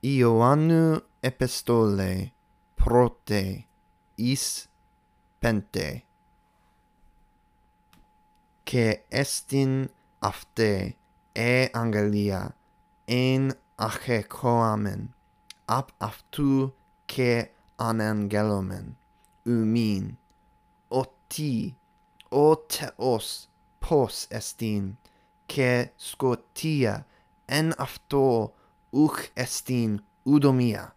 Ioannu epistole prote is pente. Che estin afte e angelia en ache coamen ab aftu che an angelomen umin. Oti. O teos pos estin. Che scotia en afto uch estin udomia